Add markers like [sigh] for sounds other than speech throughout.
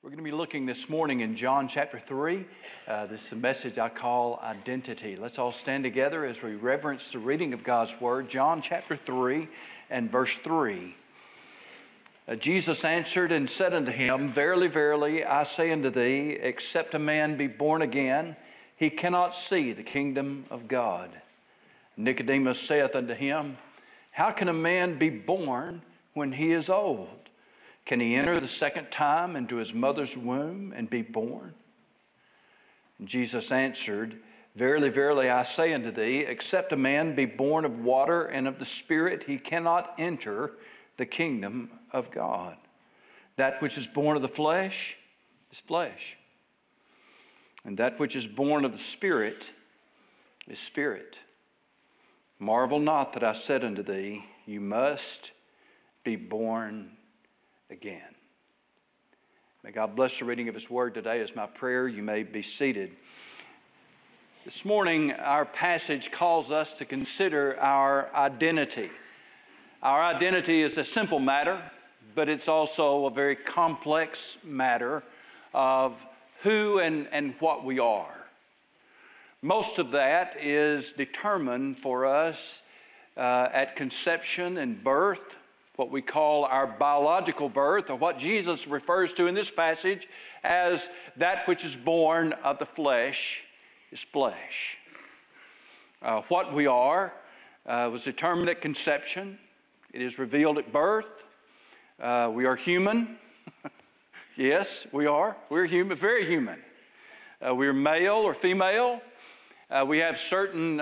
We're going to be looking this morning in John chapter 3. Uh, this is a message I call Identity. Let's all stand together as we reverence the reading of God's Word. John chapter 3 and verse 3. Uh, Jesus answered and said unto him, Verily, verily, I say unto thee, except a man be born again, he cannot see the kingdom of God. Nicodemus saith unto him, How can a man be born when he is old? Can he enter the second time into his mother's womb and be born? And Jesus answered, Verily, verily, I say unto thee, except a man be born of water and of the Spirit, he cannot enter the kingdom of God. That which is born of the flesh is flesh, and that which is born of the Spirit is spirit. Marvel not that I said unto thee, You must be born again. May God bless the reading of His Word today as my prayer. You may be seated. This morning, our passage calls us to consider our identity. Our identity is a simple matter, but it's also a very complex matter of who and, and what we are. Most of that is determined for us uh, at conception and birth what we call our biological birth, or what Jesus refers to in this passage as that which is born of the flesh is flesh. Uh, what we are uh, was determined at conception, it is revealed at birth. Uh, we are human. [laughs] yes, we are. We're human, very human. Uh, we're male or female. Uh, we have certain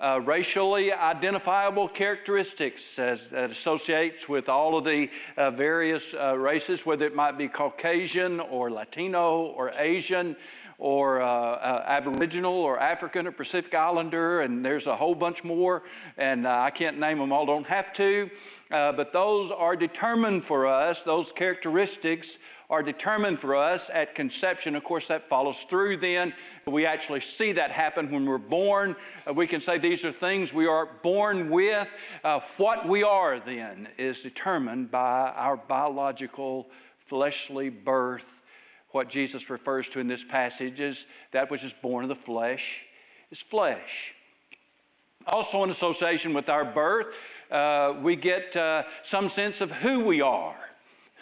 uh, racially identifiable characteristics as, that associates with all of the uh, various uh, races, whether it might be Caucasian or Latino or Asian or uh, uh, Aboriginal or African or Pacific Islander, and there's a whole bunch more, and uh, I can't name them all, don't have to. but those are determined for us, those characteristics are determined for us at conception. Of course, that follows through then. We actually see that happen when we're born. Uh, we can say these are things we are born with. Uh, what we are then is determined by our biological, fleshly birth. What Jesus refers to in this passage is that which is born of the flesh is flesh. Also, in association with our birth, uh, we get uh, some sense of who we are.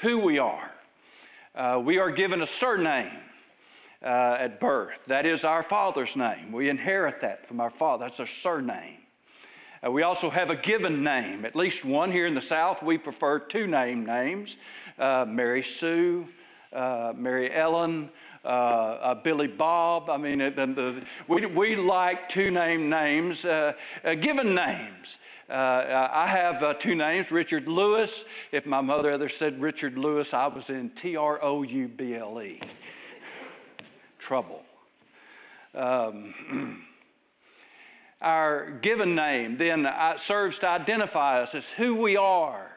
Who we are. Uh, we are given a surname uh, at birth. That is our father's name. We inherit that from our father. That's a surname. Uh, we also have a given name, at least one here in the South. We prefer two name names uh, Mary Sue, uh, Mary Ellen. Uh, Billy Bob. I mean, the, the, we, we like two name names, given names. Uh, I have uh, two names, Richard Lewis. If my mother ever said Richard Lewis, I was in T R O U B L E. Trouble. Um, [clears throat] our given name then uh, serves to identify us as who we are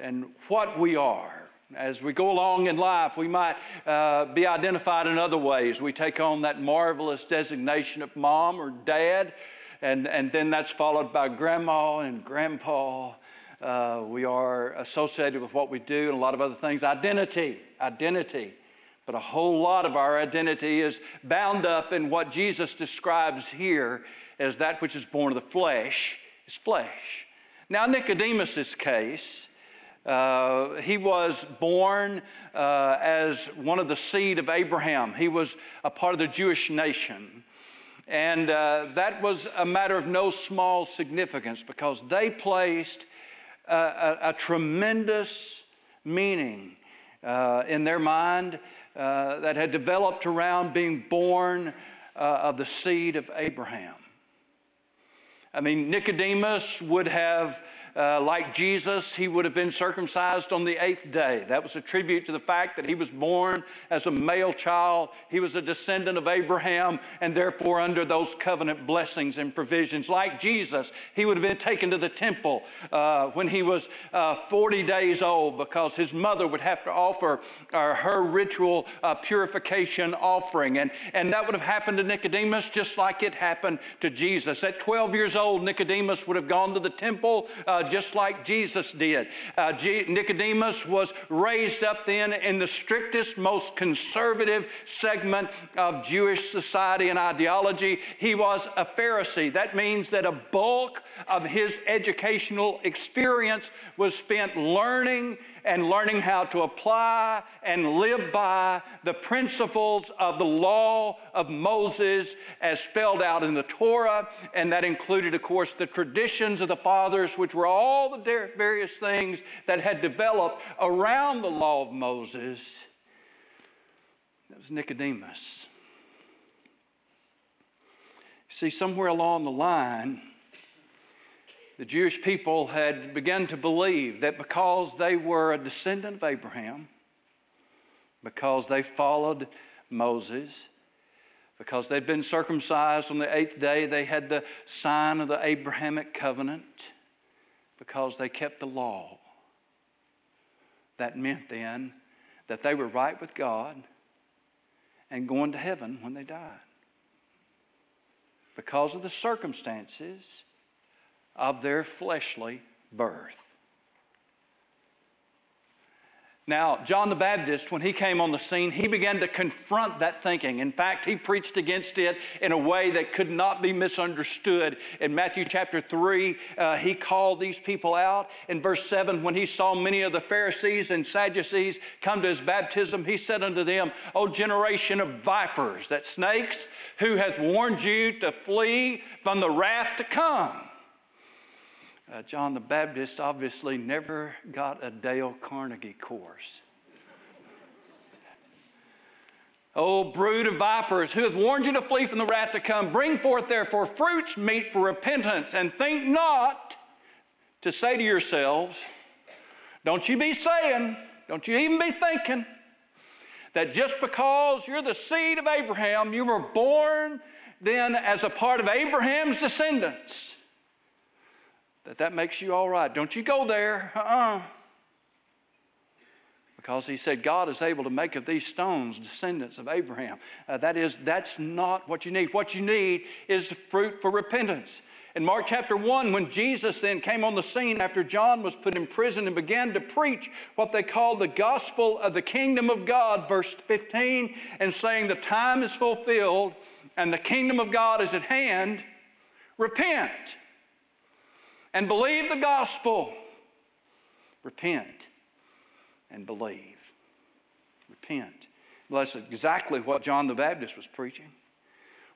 and what we are. As we go along in life, we might uh, be identified in other ways. We take on that marvelous designation of mom or dad and, and then that's followed by grandma and grandpa. Uh, we are associated with what we do and a lot of other things. Identity, identity. But a whole lot of our identity is bound up in what Jesus describes here as that which is born of the flesh is flesh. Now, Nicodemus's case, uh, he was born uh, as one of the seed of Abraham. He was a part of the Jewish nation. And uh, that was a matter of no small significance because they placed a, a, a tremendous meaning uh, in their mind uh, that had developed around being born of the seed of Abraham. I mean, Nicodemus would have uh, like Jesus, he would have been circumcised on the eighth day. That was a tribute to the fact that he was born as a male child. He was a descendant of Abraham and therefore under those covenant blessings and provisions. Like Jesus, he would have been taken to the temple uh, when he was uh, 40 days old because his mother would have to offer uh, her ritual uh, purification offering. And, and that would have happened to Nicodemus just like it happened to Jesus. At 12 years old, Nicodemus would have gone to the temple uh, just like Jesus did. Uh, G- Nicodemus was raised up then in the strictest, most conservative segment of Jewish society and ideology. He was a Pharisee. That means that a bulk of his educational experience was spent learning and learning how to apply and live by the principles of the law of Moses as spelled out in the Torah. And that included, of course, the traditions of the fathers, which were all the various things that had developed around the law of Moses. That was Nicodemus. See, somewhere along the line, the Jewish people had begun to believe that because they were a descendant of Abraham, because they followed Moses, because they'd been circumcised on the eighth day, they had the sign of the Abrahamic covenant, because they kept the law. That meant then that they were right with God and going to heaven when they died. Because of the circumstances of their fleshly birth. Now, John the Baptist, when he came on the scene, he began to confront that thinking. In fact, he preached against it in a way that could not be misunderstood. In Matthew chapter 3, uh, he called these people out. In verse 7, when he saw many of the Pharisees and Sadducees come to his baptism, he said unto them, O generation of vipers, that snakes, who hath warned you to flee from the wrath to come? Uh, John the Baptist obviously never got a Dale Carnegie course. O brood of vipers, who hath warned you to flee from the wrath to come, bring forth therefore fruits meet for repentance, and think not to say to yourselves, don't you be saying, don't you even be thinking, that just because you're the seed of Abraham, you were born then as a part of Abraham's descendants that that makes you all right. Don't you go there. Uh-uh. Because he said God is able to make of these stones descendants of Abraham. Uh, that is, that's not what you need. What you need is fruit for repentance. In Mark chapter 1, when Jesus then came on the scene after John was put in prison and began to preach what they called the gospel of the kingdom of God, verse 15, and saying, The time is fulfilled and the kingdom of God is at hand, repent and believe the gospel. Repent and believe. Repent. That's exactly what John the Baptist was preaching.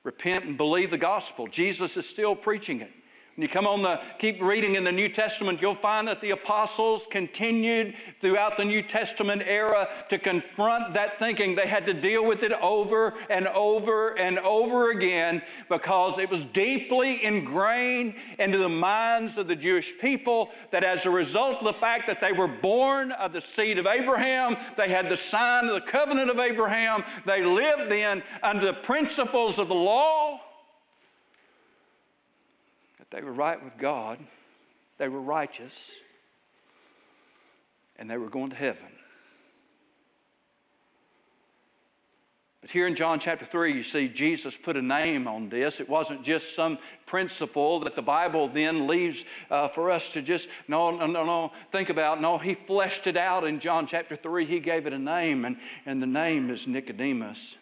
Repent and believe the gospel. Jesus is still preaching it. When you come on the, keep reading in the New Testament, you'll find that the apostles continued throughout the New Testament era to confront that thinking. They had to deal with it over and over and over again because it was deeply ingrained into the minds of the Jewish people that as a result of the fact that they were born of the seed of Abraham, they had the sign of the covenant of Abraham, they lived then under the principles of the law they were right with God, they were righteous, and they were going to heaven. But here in John chapter 3, you see Jesus put a name on this. It wasn't just some principle that the Bible then leaves uh, for us to just, no, no, no, no, think about. No, he fleshed it out in John chapter 3. He gave it a name, and, and the name is Nicodemus.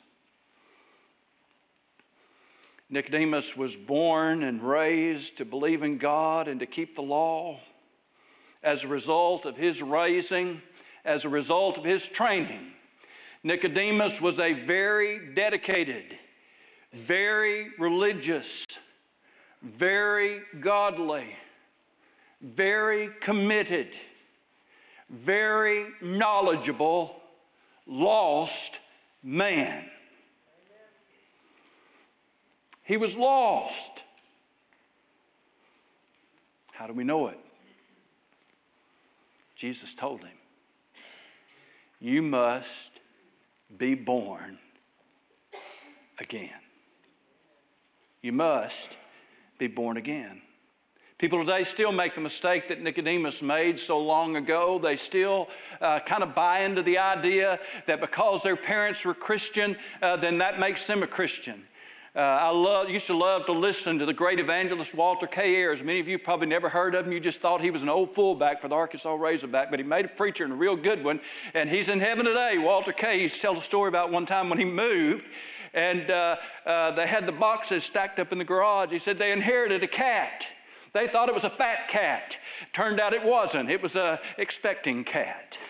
Nicodemus was born and raised to believe in God and to keep the law. As a result of his raising, as a result of his training, Nicodemus was a very dedicated, very religious, very godly, very committed, very knowledgeable, lost man. He was lost. How do we know it? Jesus told him, You must be born again. You must be born again. People today still make the mistake that Nicodemus made so long ago. They still uh, kind of buy into the idea that because their parents were Christian, uh, then that makes them a Christian. Uh, I love, used to love to listen to the great evangelist Walter K. Ayers. Many of you probably never heard of him. You just thought he was an old fullback for the Arkansas Razorback, but he made a preacher and a real good one. And he's in heaven today. Walter K. He's tells a story about one time when he moved and uh, uh, they had the boxes stacked up in the garage. He said they inherited a cat. They thought it was a fat cat. Turned out it wasn't. It was a expecting cat. [laughs]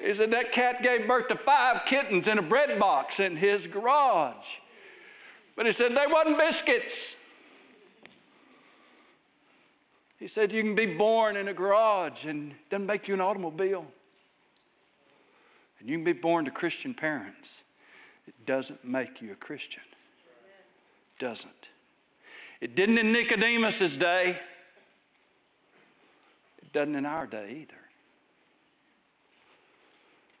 He said that cat gave birth to five kittens in a bread box in his garage. But he said they wasn't biscuits. He said you can be born in a garage and it doesn't make you an automobile. And you can be born to Christian parents. It doesn't make you a Christian. It doesn't. It didn't in Nicodemus's day. It doesn't in our day either.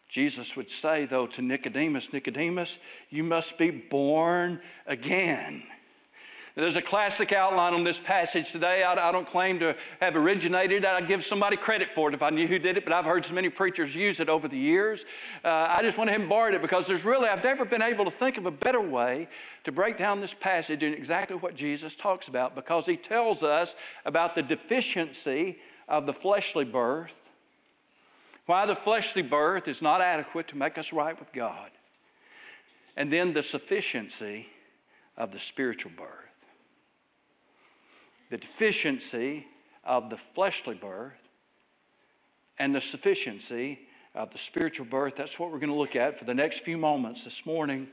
Jesus would say, though, to Nicodemus, Nicodemus, you must be born again. There's a classic outline on this passage today. I, I, don't claim to have originated it. I'd give somebody credit for it if I knew who did it, but I've heard so many preachers use it over the years. Uh, I just went ahead and it because there's really, I've never been able to think of a better way to break down this passage and exactly what Jesus talks about because he tells us about the deficiency of the fleshly birth why the fleshly birth is not adequate to make us right with God. And then the sufficiency of the spiritual birth. The deficiency of the fleshly birth and the sufficiency of the spiritual birth. That's what we're going to look at for the next few moments this morning.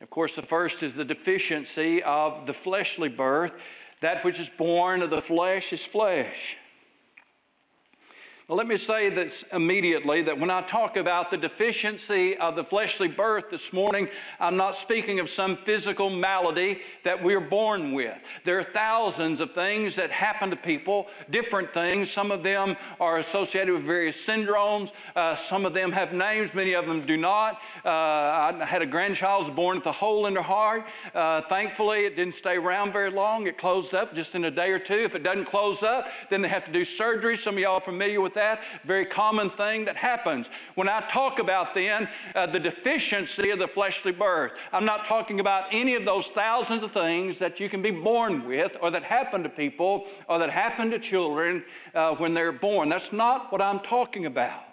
Of course, the first is the deficiency of the fleshly birth. That which is born of the flesh is flesh. Well, let me say this immediately that when I talk about the deficiency of the fleshly birth this morning, I'm not speaking of some physical malady that we're born with. There are thousands of things that happen to people, different things. Some of them are associated with various syndromes, uh, some of them have names, many of them do not. Uh, I had a grandchild was born with a hole in her heart. Uh, thankfully, it didn't stay around very long. It closed up just in a day or two. If it doesn't close up, then they have to do surgery. Some of y'all are familiar with that that. Very common thing that happens. When I talk about then uh, the deficiency of the fleshly birth, I'm not talking about any of those thousands of things that you can be born with or that happen to people or that happen to children uh, when they're born. That's not what I'm talking about.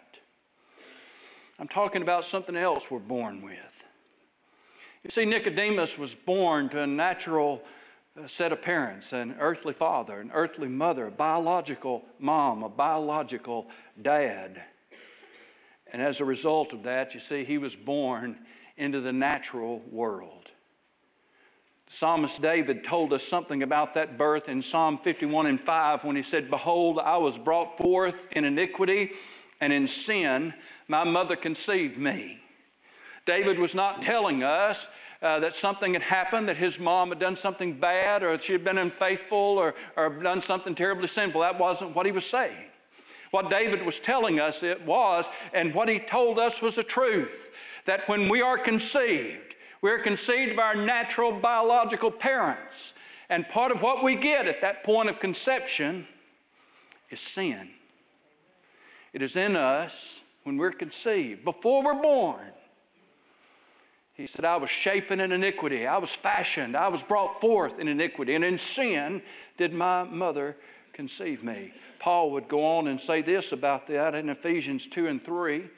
I'm talking about something else we're born with. You see, Nicodemus was born to a natural set of parents an earthly father, an earthly mother, a biological mom, a biological dad. And as a result of that, you see, he was born into the natural world. Psalmist David told us something about that birth in Psalm 51 and 5 when he said, Behold, I was brought forth in iniquity, and in sin my mother conceived me. David was not telling us uh, that something had happened, that his mom had done something bad, or she had been unfaithful, or, or done something terribly sinful. That wasn't what he was saying. What David was telling us it was, and what he told us was the truth that when we are conceived, we're conceived of our natural biological parents. And part of what we get at that point of conception is sin. It is in us when we're conceived, before we're born. He said, I was shapen in iniquity. I was fashioned. I was brought forth in iniquity. And in sin did my mother conceive me. Paul would go on and say this about that in Ephesians 2 and 3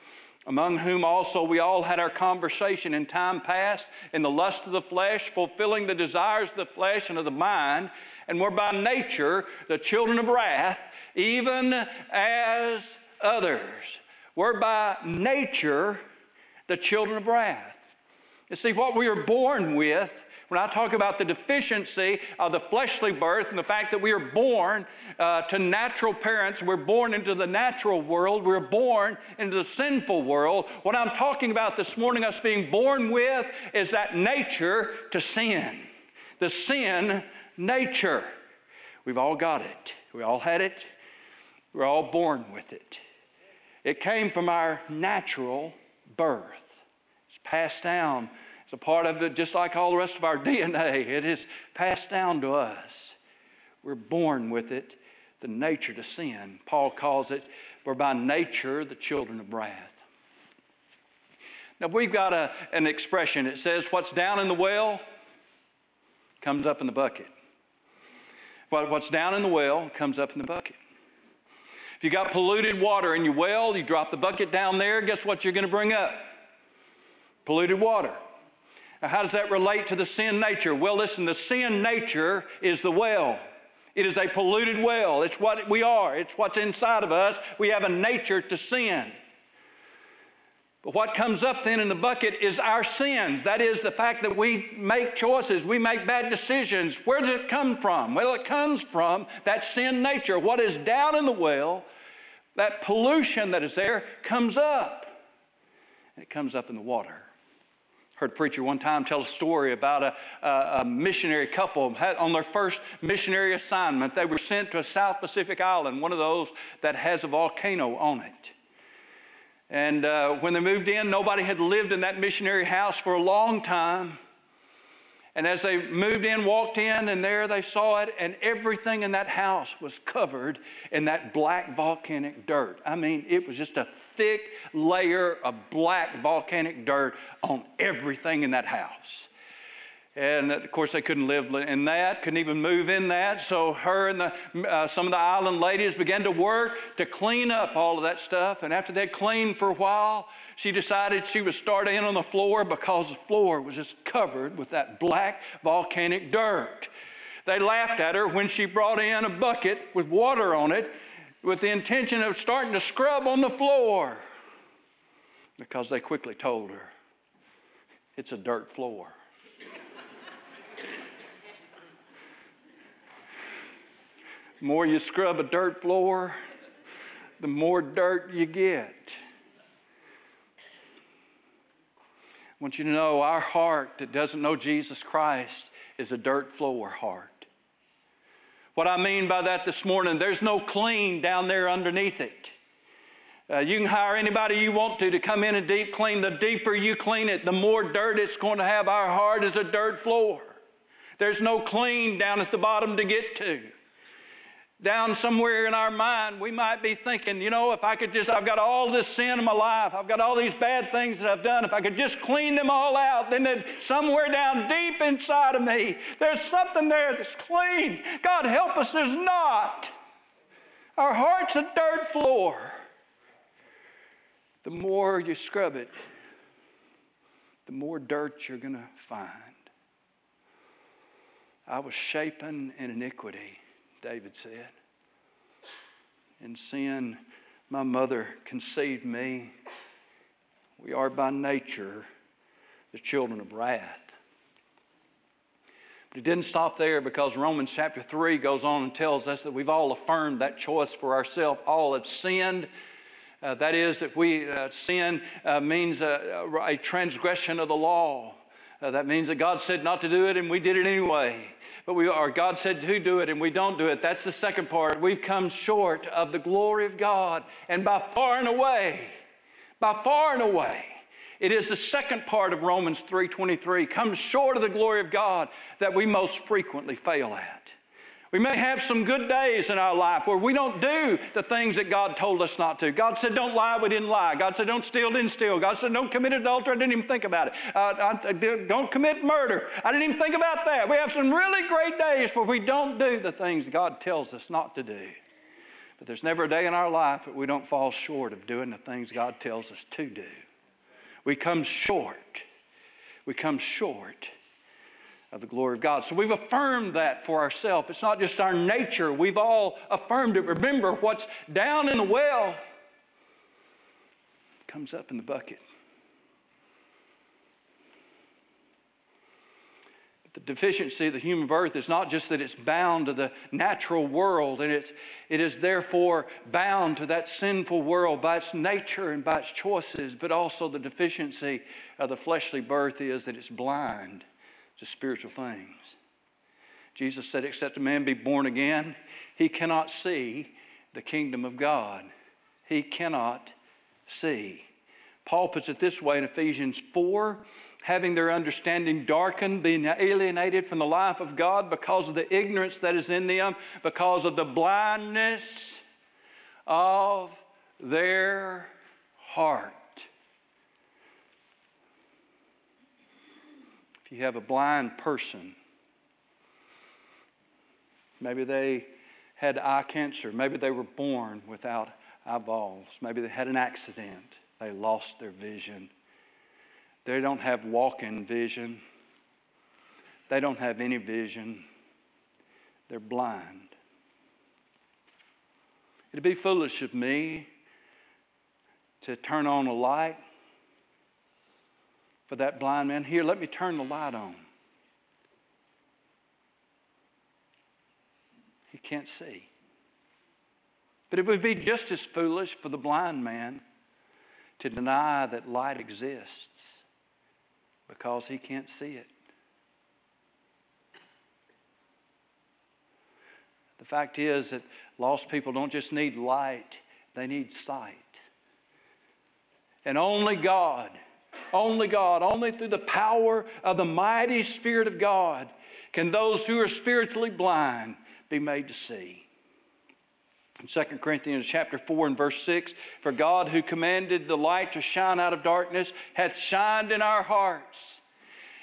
among whom also we all had our conversation in time past in the lust of the flesh, fulfilling the desires of the flesh and of the mind, and were by nature the children of wrath, even as others. We're by nature the children of wrath. You see, what we are born with, when I talk about the deficiency of the fleshly birth and the fact that we are born uh, to natural parents, we're born into the natural world, we're born into the sinful world. What I'm talking about this morning, us being born with, is that nature to sin, the sin nature. We've all got it, we all had it, we're all born with it. It came from our natural birth. It's passed down. It's a part of it, just like all the rest of our [laughs] DNA. It is passed down to us. We're born with it, the nature to sin. Paul calls it, we're by nature the children of wrath. Now, we've got a, an expression. It says, What's down in the well comes up in the bucket. What, What's down in the well comes up in the bucket. If you got polluted water in your well, you drop the bucket down there, guess what you're going to bring up? Polluted water. Now, how does that relate to the sin nature? Well, listen, the sin nature is the well. It is a polluted well. It's what we are, it's what's inside of us. We have a nature to sin. But what comes up then in the bucket is our sins. That is the fact that we make choices, we make bad decisions. Where does it come from? Well, it comes from that sin nature. What is down in the well, that pollution that is there, comes up. And it comes up in the water. Heard a preacher one time tell a story about a, a, a missionary couple had, on their first missionary assignment. They were sent to a South Pacific island, one of those that has a volcano on it. And uh, when they moved in, nobody had lived in that missionary house for a long time. And as they moved in, walked in, and there they saw it, and everything in that house was covered in that black volcanic dirt. I mean, it was just a thick layer of black volcanic dirt on everything in that house. And of course, they couldn't live in that, couldn't even move in that. So, her and the, uh, some of the island ladies began to work to clean up all of that stuff. And after they'd cleaned for a while, she decided she would start in on the floor because the floor was just covered with that black volcanic dirt. They laughed at her when she brought in a bucket with water on it with the intention of starting to scrub on the floor because they quickly told her it's a dirt floor. [laughs] More you scrub a dirt floor, the more dirt you get. I want you to know our heart that doesn't know Jesus Christ is a dirt floor heart. What I mean by that this morning, there's no clean down there underneath it. Uh, you can hire anybody you want to to come in and deep clean. The deeper you clean it, the more dirt it's going to have. Our heart is a dirt floor. There's no clean down at the bottom to get to down somewhere in our mind, we might be thinking, you know, if I could just, I've got all this sin in my life, I've got all these bad things that I've done, if I could just clean them all out, then somewhere down deep inside of me, there's something there that's clean. God help us, there's not. Our heart's a dirt floor. The more you scrub it, the more dirt you're going to find. I was shapen in iniquity David said. In sin, my mother conceived me. We are by nature the children of wrath. But it didn't stop there because Romans chapter 3 goes on and tells us that we've all affirmed that choice for ourselves. All have sinned. Uh, that is, that we uh, sin uh, means a, a, transgression of the law. Uh, that means that God said not to do it and we did it anyway but we are. God said to do it and we don't do it. That's the second part. We've come short of the glory of God. And by far and away, by far and away, it is the second part of Romans 3:23, comes short of the glory of God that we most frequently fail at. We may have some good days in our life where we don't do the things that God told us not to. God said, Don't lie, we didn't lie. God said, Don't steal, didn't steal. God said, Don't commit adultery, I didn't even think about it. Uh, I, don't commit murder, I didn't even think about that. We have some really great days where we don't do the things God tells us not to do. But there's never a day in our life that we don't fall short of doing the things God tells us to do. We come short. We come short of the glory of God. So we've affirmed that for ourselves. It's not just our nature, we've all affirmed it. Remember, what's down in the well comes up in the bucket. the deficiency of the human birth is not just that it's bound to the natural world and it's, it is therefore bound to that sinful world by its nature and by its choices, but also the deficiency of the fleshly birth is that it's blind to spiritual things. Jesus said, Except a man be born again, he cannot see the kingdom of God. He cannot see. Paul puts it this way in Ephesians 4 having their understanding darkened, being alienated from the life of God because of the ignorance that is in them, because of the blindness of their heart. If you have a blind person, maybe they had eye cancer, maybe they were born without eyeballs, maybe they had an accident, they lost their vision. They don't have walking vision. They don't have any vision. They're blind. It'd be foolish of me to turn on a light for that blind man. Here, let me turn the light on. He can't see. But it would be just as foolish for the blind man to deny that light exists because he can't see it. The fact is that lost people don't just need light, they need sight. And only God, only God, only through the power of the mighty Spirit of God can those who are spiritually blind be made to see. In 2 Corinthians chapter 4 and verse 6, for God who commanded the light to shine out of darkness hath shined in our hearts.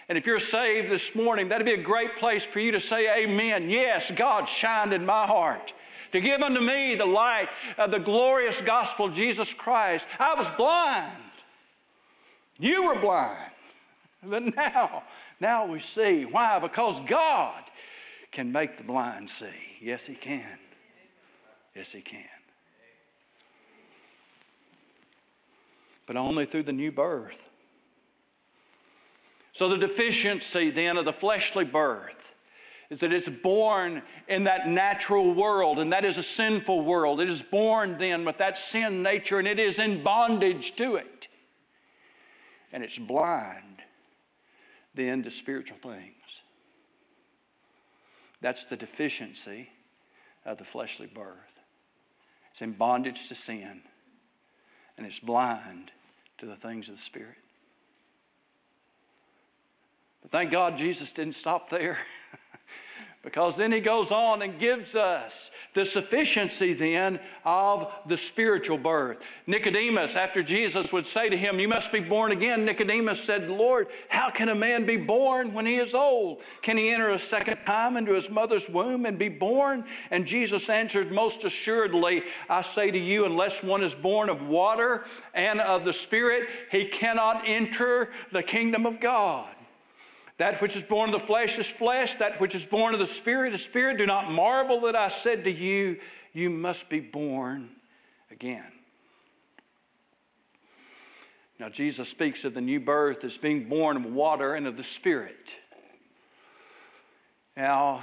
And if you're saved this morning, that'd be a great place for you to say amen. Yes, God shined in my heart. To give unto me the light of the glorious gospel of Jesus Christ. I was blind. You were blind. But now, now we see. Why? Because God can make the blind see. Yes, He can. Yes, He can. But only through the new birth. So, the deficiency then of the fleshly birth is that it's born in that natural world, and that is a sinful world. It is born then with that sin nature, and it is in bondage to it. And it's blind then to spiritual things. That's the deficiency of the fleshly birth. It's in bondage to sin, and it's blind to the things of the Spirit. But thank God Jesus didn't stop there. [laughs] Because then he goes on and gives us the sufficiency then of the spiritual birth. Nicodemus, after Jesus would say to him, You must be born again, Nicodemus said, Lord, how can a man be born when he is old? Can he enter a second time into his mother's womb and be born? And Jesus answered, Most assuredly, I say to you, unless one is born of water and of the Spirit, he cannot enter the kingdom of God. That which is born of the flesh is flesh, that which is born of the Spirit is spirit. Do not marvel that I said to you, You must be born again. Now, Jesus speaks of the new birth as being born of water and of the Spirit. Now,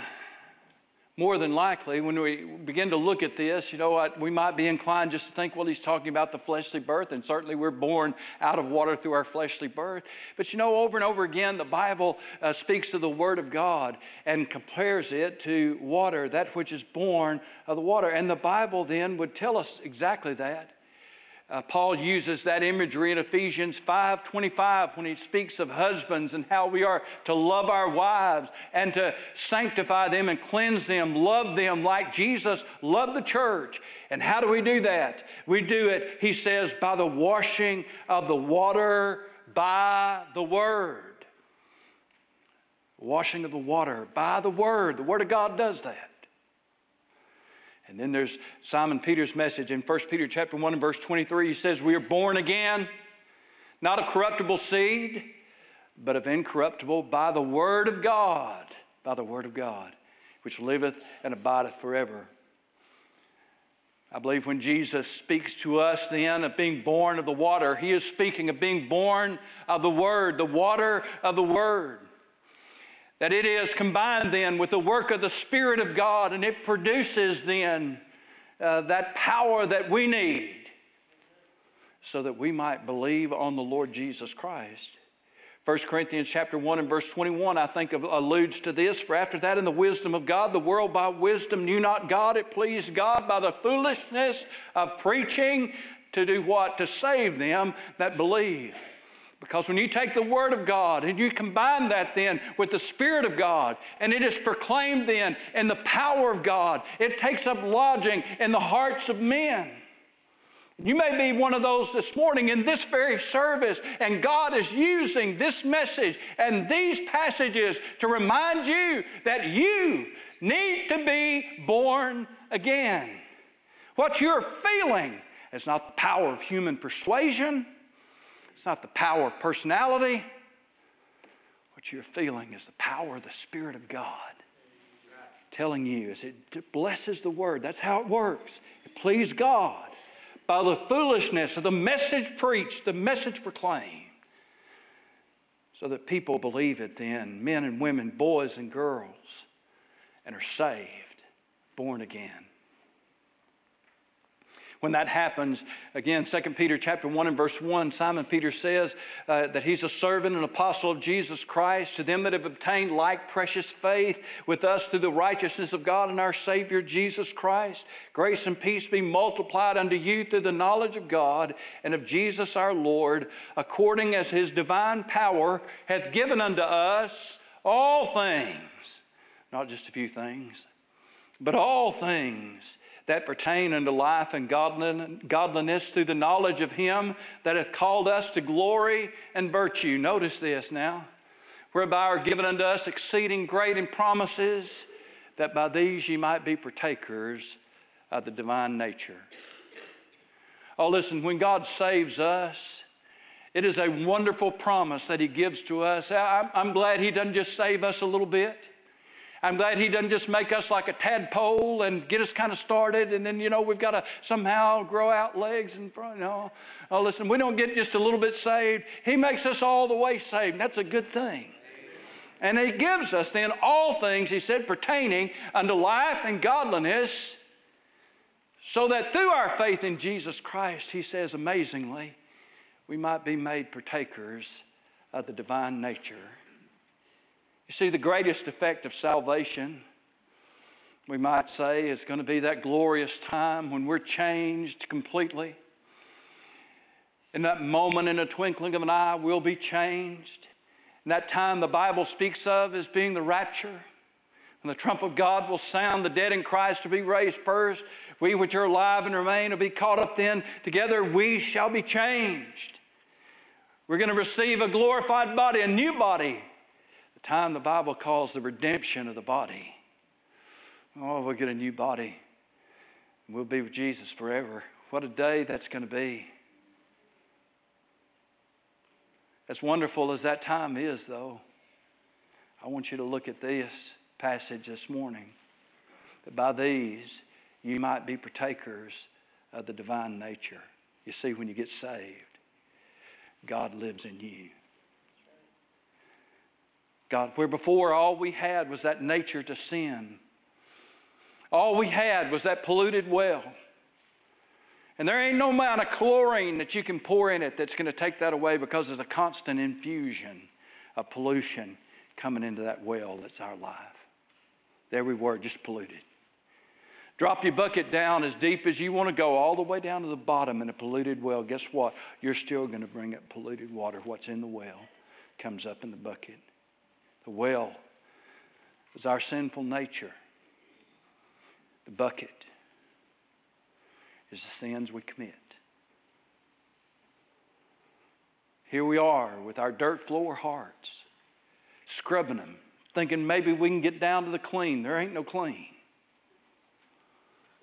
more than likely, when we begin to look at this, you know what, we might be inclined just to think, well, he's talking about the fleshly birth, and certainly we're born out of water through our fleshly birth. But you know, over and over again, the Bible uh, speaks to the Word of God and compares it to water, that which is born of the water. And the Bible then would tell us exactly that. Uh, Paul uses that imagery in Ephesians 5:25 when he speaks of husbands and how we are to love our wives and to sanctify them and cleanse them, love them like Jesus loved the church. And how do we do that? We do it, he says, by the washing of the water by the word. Washing of the water by the word. The word of God does that. And then there's Simon Peter's message in 1 Peter chapter 1 and verse 23. He says, We are born again, not of corruptible seed, but of incorruptible by the word of God, by the word of God, which liveth and abideth forever. I believe when Jesus speaks to us then of being born of the water, he is speaking of being born of the Word, the water of the Word. That it is combined then with the work of the Spirit of God, and it produces then uh, that power that we need so that we might believe on the Lord Jesus Christ. 1 Corinthians chapter 1 and verse 21, I think alludes to this. For after that, in the wisdom of God, the world by wisdom knew not God. It pleased God by the foolishness of preaching to do what? To save them that believe. Because when you take the Word of God and you combine that then with the Spirit of God, and it is proclaimed then in the power of God, it takes up lodging in the hearts of men. You may be one of those this morning in this very service, and God is using this message and these passages to remind you that you need to be born again. What you're feeling is not the power of human persuasion, it's not the power of personality. What you're feeling is the power of the Spirit of God telling you as it blesses the word. That's how it works. It pleases God by the foolishness of the message preached, the message proclaimed, so that people believe it then, men and women, boys and girls, and are saved, born again when that happens. Again, 2 Peter chapter 1 and verse 1, Simon Peter says uh, that he's a servant and apostle of Jesus Christ to them that have obtained like precious faith with us through the righteousness of God and our Savior Jesus Christ. Grace and peace be multiplied unto you through the knowledge of God and of Jesus our Lord, according as his divine power hath given unto us all things, not just a few things, but all things that pertain unto life and godliness through the knowledge of Him that hath called us to glory and virtue. Notice this now. Whereby are given unto us exceeding great and promises, that by these ye might be partakers of the divine nature. Oh, listen, when God saves us, it is a wonderful promise that He gives to us. I'm glad He doesn't just save us a little bit. I'm glad He doesn't just make us like a tadpole and get us kind of started, and then, you know, we've got to somehow grow out legs in front. No. Oh, listen, we don't get just a little bit saved. He makes us all the way saved. That's a good thing. And He gives us then all things, He said, pertaining unto life and godliness, so that through our faith in Jesus Christ, He says amazingly, we might be made partakers of the divine nature. You see, the greatest effect of salvation, we might say, is going to be that glorious time when we're changed completely. In that moment, in a twinkling of an eye, we'll be changed. And that time the Bible speaks of as being the rapture. When the trump of God will sound, the dead in Christ to be raised first. We which are alive and remain will be caught up then. Together we shall be changed. We're going to receive a glorified body, a new body, time the Bible calls the redemption of the body. Oh, we'll get a new body. We'll be with Jesus forever. What a day that's going to be. As wonderful as that time is, though, I want you to look at this passage this morning. That by these you might be partakers of the divine nature. You see, when you get saved, God lives in you. God, where before all we had was that nature to sin. All we had was that polluted well. And there ain't no amount of chlorine that you can pour in it that's going to take that away because there's a constant infusion of pollution coming into that well that's our life. There we were, just polluted. Drop your bucket down as deep as you want to go, all the way down to the bottom in a polluted well. Guess what? You're still going to bring up polluted water. What's in the well comes up in the bucket. The well is our sinful nature. The bucket is the sins we commit. Here we are with our dirt floor hearts, scrubbing them, thinking maybe we can get down to the clean. There ain't no clean.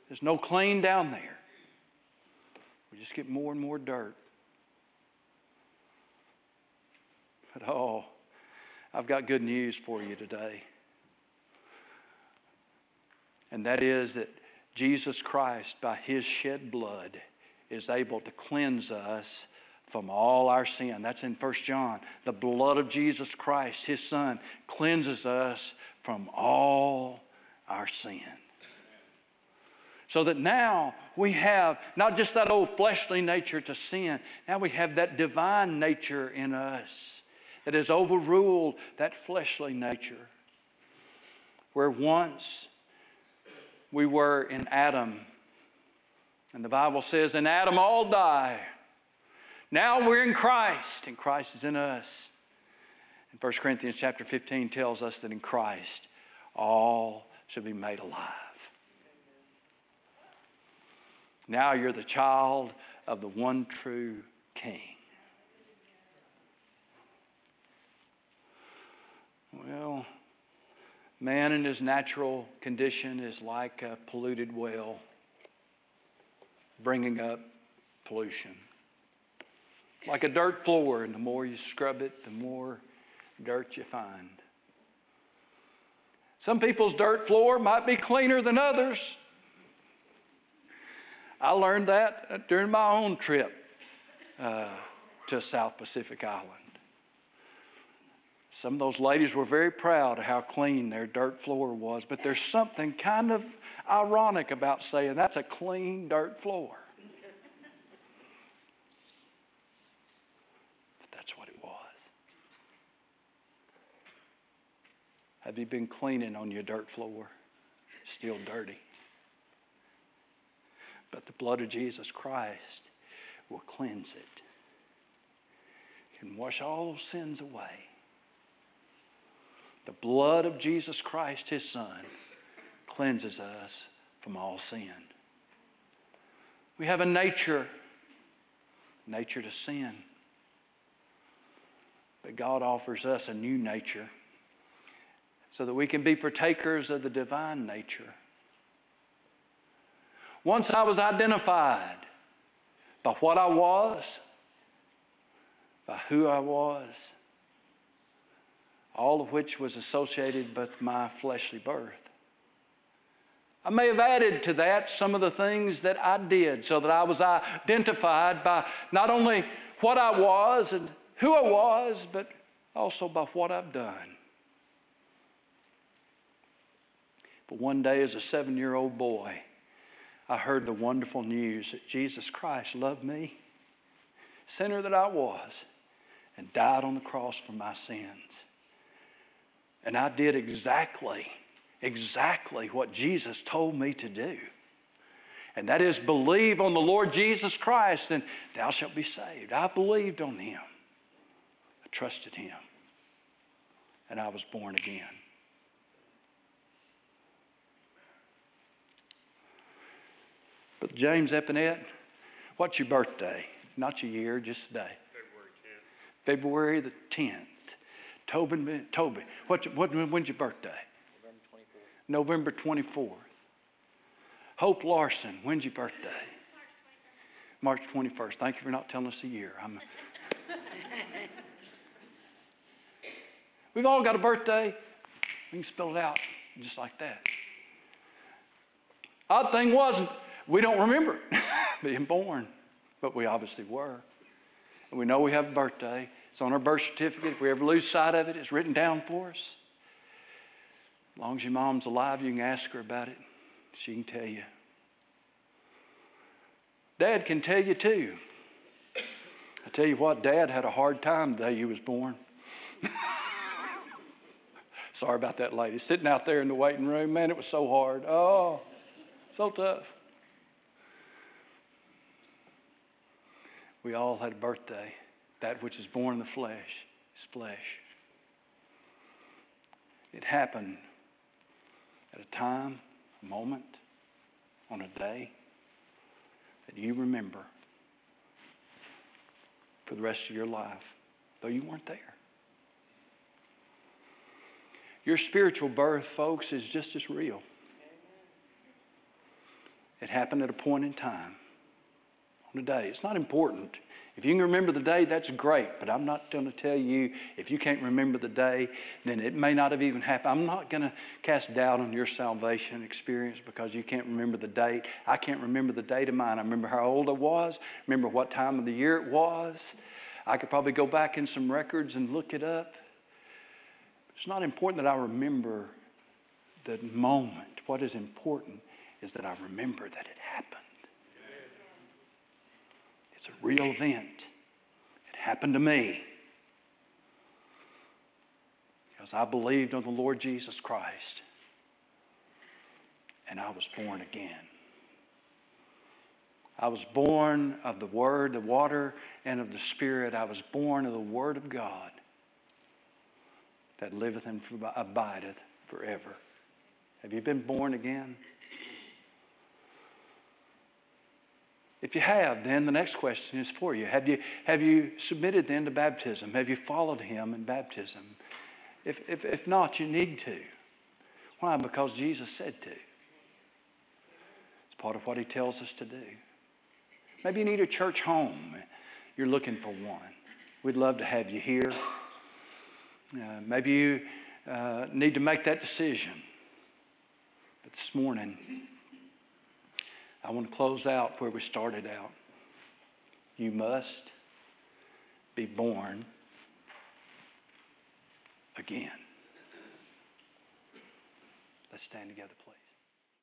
There's no clean down there. We just get more and more dirt. But oh, I've got good news for you today. And that is that Jesus Christ, by his shed blood, is able to cleanse us from all our sin. That's in 1 John. The blood of Jesus Christ, his son, cleanses us from all our sin. So that now we have not just that old fleshly nature to sin, now we have that divine nature in us that has overruled that fleshly nature. Where once we were in Adam, and the Bible says, in Adam all die. Now we're in Christ, and Christ is in us. And 1 Corinthians chapter 15 tells us that in Christ all shall be made alive. Now you're the child of the one true King. Well, man in his natural condition is like a polluted well, bringing up pollution. Like a dirt floor, and the more you scrub it, the more dirt you find. Some people's dirt floor might be cleaner than others. I learned that during my own trip uh, to South Pacific Island. Some of those ladies were very proud of how clean their dirt floor was, but there's something kind of ironic about saying that's a clean dirt floor. That's what it was. Have you been cleaning on your dirt floor? Still dirty. But the blood of Jesus Christ will cleanse it, and wash all sins away. The blood of Jesus Christ, his Son, cleanses us from all sin. We have a nature, nature to sin. But God offers us a new nature so that we can be partakers of the divine nature. Once I was identified by what I was, by who I was, all of which was associated with my fleshly birth. I may have added to that some of the things that I did so that I was identified by not only what I was and who I was, but also by what I've done. But one day, as a seven year old boy, I heard the wonderful news that Jesus Christ loved me, sinner that I was, and died on the cross for my sins. And I did exactly, exactly what Jesus told me to do. And that is believe on the Lord Jesus Christ, and thou shalt be saved. I believed on him. I trusted him. And I was born again. But James Epinette, what's your birthday? Not your year, just day. February 10th. February the 10th. Tobin, Toby, what's, what, when's your birthday? November 24th. November 24th. Hope Larson, when's your birthday? March 21st. March 21st. Thank you for not telling us a year. [laughs] We've all got a birthday. We can spell it out just like that. Odd thing wasn't, we don't remember [laughs] being born, but we obviously were. And we know we have a birthday. It's on our birth certificate. If we ever lose sight of it, it's written down for us. As long as your mom's alive, you can ask her about it. She can tell you. Dad can tell you too. I tell you what, Dad had a hard time the day he was born. [laughs] Sorry about that lady. Sitting out there in the waiting room, man, it was so hard. Oh, so tough. We all had a birthday. That which is born in the flesh is flesh. It happened at a time, a moment, on a day that you remember for the rest of your life, though you weren't there. Your spiritual birth, folks, is just as real. It happened at a point in time on a day. It's not important. If you can remember the day, that's great, but I'm not going to tell you if you can't remember the day, then it may not have even happened. I'm not going to cast doubt on your salvation experience because you can't remember the date. I can't remember the date of mine. I remember how old I was, remember what time of the year it was. I could probably go back in some records and look it up. It's not important that I remember the moment. What is important is that I remember that it happened. It's a real event. It happened to me because I believed on the Lord Jesus Christ and I was born again. I was born of the Word, the water, and of the Spirit. I was born of the Word of God that liveth and abideth forever. Have you been born again? If you have, then the next question is for you. Have you, have you submitted then to baptism? Have you followed him in baptism? If, if, if not, you need to. Why? Because Jesus said to. It's part of what he tells us to do. Maybe you need a church home. You're looking for one. We'd love to have you here. Uh, maybe you uh, need to make that decision. But this morning, I want to close out where we started out. You must be born again. Let's stand together, please.